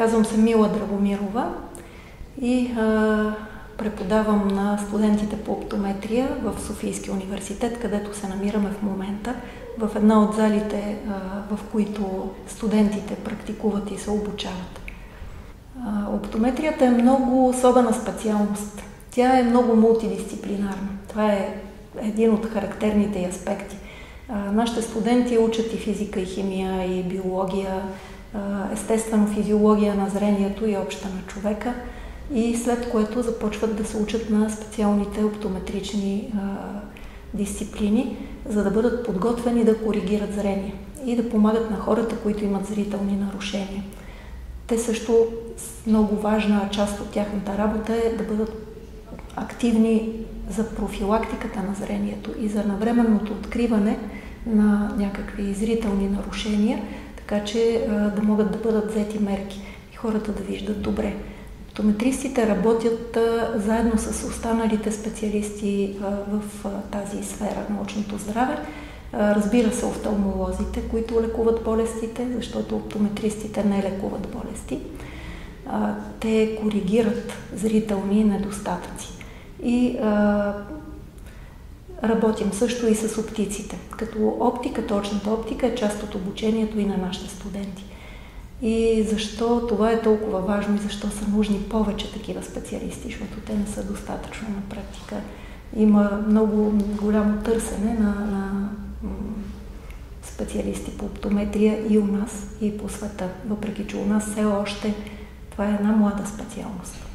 Казвам се Мила Драгомирова и а, преподавам на студентите по оптометрия в Софийския университет, където се намираме в момента, в една от залите, а, в които студентите практикуват и се обучават. А, оптометрията е много особена специалност. Тя е много мултидисциплинарна. Това е един от характерните аспекти. А, нашите студенти учат и физика, и химия, и биология, естествено физиология на зрението и обща на човека и след което започват да се учат на специалните оптометрични а, дисциплини, за да бъдат подготвени да коригират зрение и да помагат на хората, които имат зрителни нарушения. Те също, много важна част от тяхната работа е да бъдат активни за профилактиката на зрението и за навременното откриване на някакви зрителни нарушения, така че а, да могат да бъдат взети мерки и хората да виждат добре. Оптометристите работят а, заедно с останалите специалисти а, в а, тази сфера научното здраве. А, разбира се, офталмолозите, които лекуват болестите, защото оптометристите не лекуват болести. А, те коригират зрителни недостатъци. И а, Работим също и с оптиците, като оптика, точната оптика е част от обучението и на нашите студенти. И защо това е толкова важно и защо са нужни повече такива специалисти, защото те не са достатъчно на практика. Има много голямо търсене на, на специалисти по оптометрия и у нас, и по света, въпреки че у нас все още това е една млада специалност.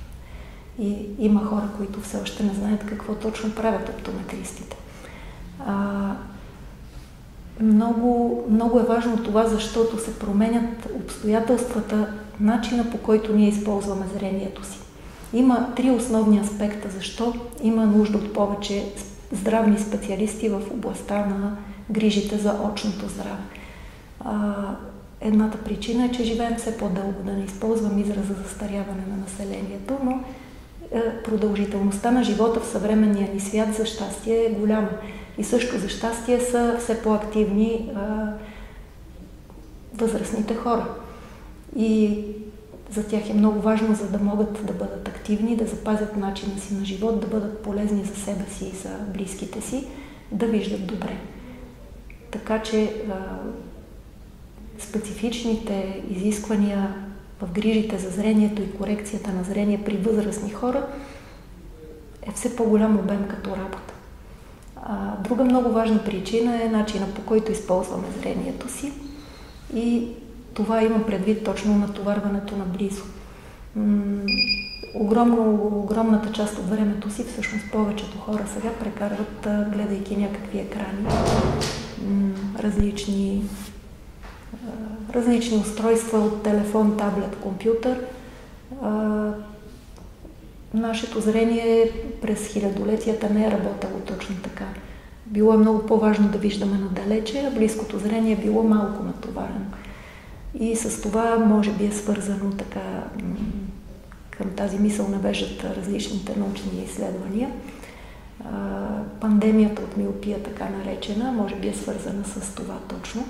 И има хора, които все още не знаят какво точно правят оптометристите. А, много, много е важно това, защото се променят обстоятелствата, начина по който ние използваме зрението си. Има три основни аспекта, защо има нужда от повече здравни специалисти в областта на грижите за очното здраве. А, едната причина е, че живеем все по-дълго, да не използвам израза застаряване на населението, но продължителността на живота в съвременния ни свят за щастие е голяма. И също за щастие са все по-активни а, възрастните хора. И за тях е много важно, за да могат да бъдат активни, да запазят начина си на живот, да бъдат полезни за себе си и за близките си, да виждат добре. Така че а, специфичните изисквания в грижите за зрението и корекцията на зрение при възрастни хора е все по-голям обем като работа. А, друга много важна причина е начина по който използваме зрението си и това имам предвид точно натоварването на близо. огромно, огромната част от времето си, всъщност повечето хора сега прекарват, гледайки някакви екрани, различни различни устройства от телефон, таблет, компютър. Нашето зрение през хилядолетията не е работело точно така. Било е много по-важно да виждаме надалече, а близкото зрение е било малко натоварено. И с това може би е свързано така към тази мисъл навеждат различните научни изследвания. Пандемията от миопия, така наречена, може би е свързана с това точно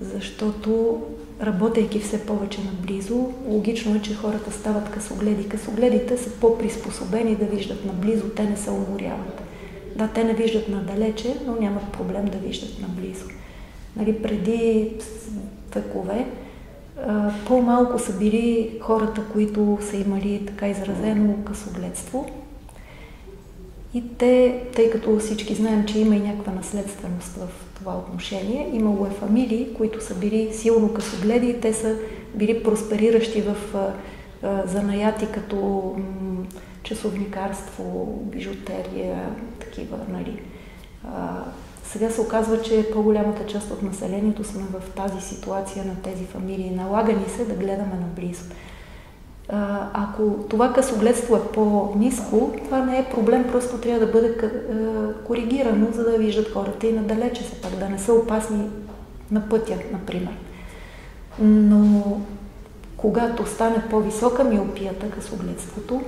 защото работейки все повече наблизо, логично е, че хората стават късогледи. Късогледите са по-приспособени да виждат наблизо, те не се уморяват. Да, те не виждат надалече, но нямат проблем да виждат наблизо. Нали, преди векове по-малко са били хората, които са имали така изразено късогледство. И те, тъй като всички знаем, че има и някаква наследственост в това отношение. Имало е фамилии, които са били силно късогледи и те са били проспериращи в занаяти като часовникарство, бижутерия, такива, нали. Сега се оказва, че по-голямата част от населението сме в тази ситуация на тези фамилии. Налага ни се да гледаме наблизо. Ако това късогледство е по-низко, това не е проблем, просто трябва да бъде коригирано, за да виждат хората и надалече се пак, да не са опасни на пътя, например. Но когато стане по-висока миопията, късогледството,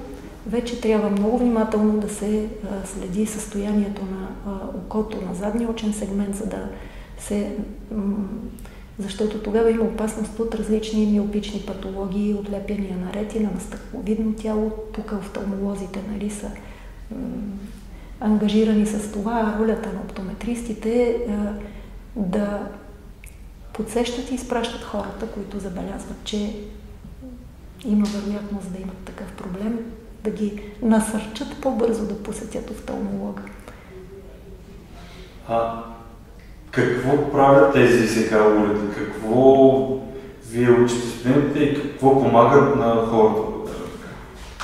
вече трябва много внимателно да се следи състоянието на окото, на задния очен сегмент, за да се защото тогава има опасност от различни миопични патологии, отлепяния на ретина, на стъкловидно тяло. Тук офталмолозите нали, са ангажирани с това, ролята на оптометристите е да подсещат и изпращат хората, които забелязват, че има вероятност да имат такъв проблем, да ги насърчат по-бързо да посетят офталмолога. А какво правят тези сега уреди? Какво вие учите студентите и какво помагат на хората?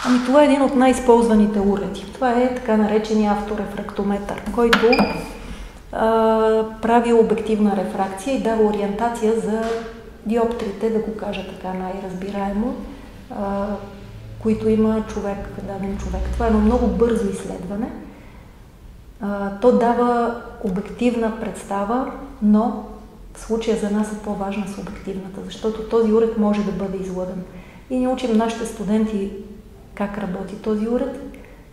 Ами това е един от най-използваните уреди. Това е така наречения авторефрактометър, който а, прави обективна рефракция и дава ориентация за диоптрите, да го кажа така най-разбираемо, които има човек, даден човек. Това е едно много бързо изследване. То дава обективна представа, но в случая за нас е по-важна субективната, защото този уред може да бъде излъган. И ние учим нашите студенти как работи този уред,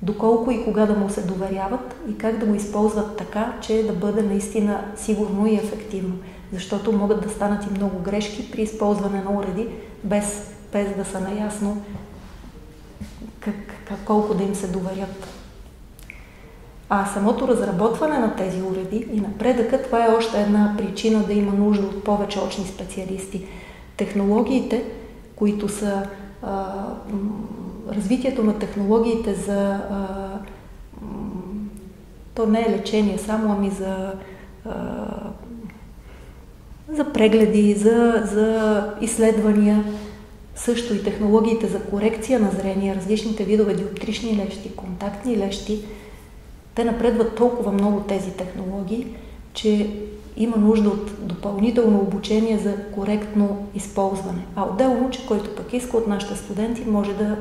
доколко и кога да му се доверяват и как да го използват така, че да бъде наистина сигурно и ефективно. Защото могат да станат и много грешки при използване на уреди, без, без да са наясно как, как, колко да им се доверят. А самото разработване на тези уреди и напредъка, това е още една причина да има нужда от повече очни специалисти. Технологиите, които са а, развитието на технологиите за а, то не е лечение само, ами за, а, за прегледи, за, за изследвания, също и технологиите за корекция на зрение, различните видове диоптрични лещи, контактни лещи, те напредват толкова много тези технологии, че има нужда от допълнително обучение за коректно използване. А отделно учи, който пък иска от нашите студенти, може да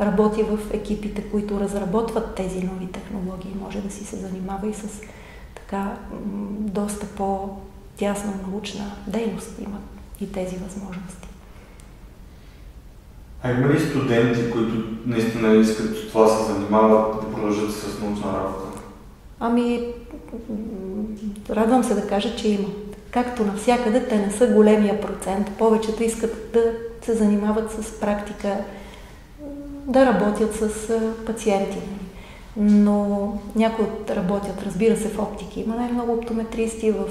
работи в екипите, които разработват тези нови технологии. Може да си се занимава и с така доста по-тясна научна дейност. Имат и тези възможности. А има ли студенти, които наистина искат това се занимават, да продължат с научна работа? Ами, радвам се да кажа, че има. Както навсякъде, те не са големия процент. Повечето искат да се занимават с практика, да работят с пациенти. Но някои от работят, разбира се, в оптики. Има най-много оптометристи в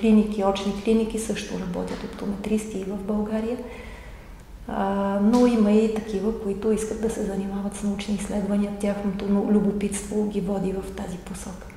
клиники, очни клиники също работят оптометристи и в България. Но има и такива, които искат да се занимават с научни изследвания. Тяхното любопитство ги води в тази посока.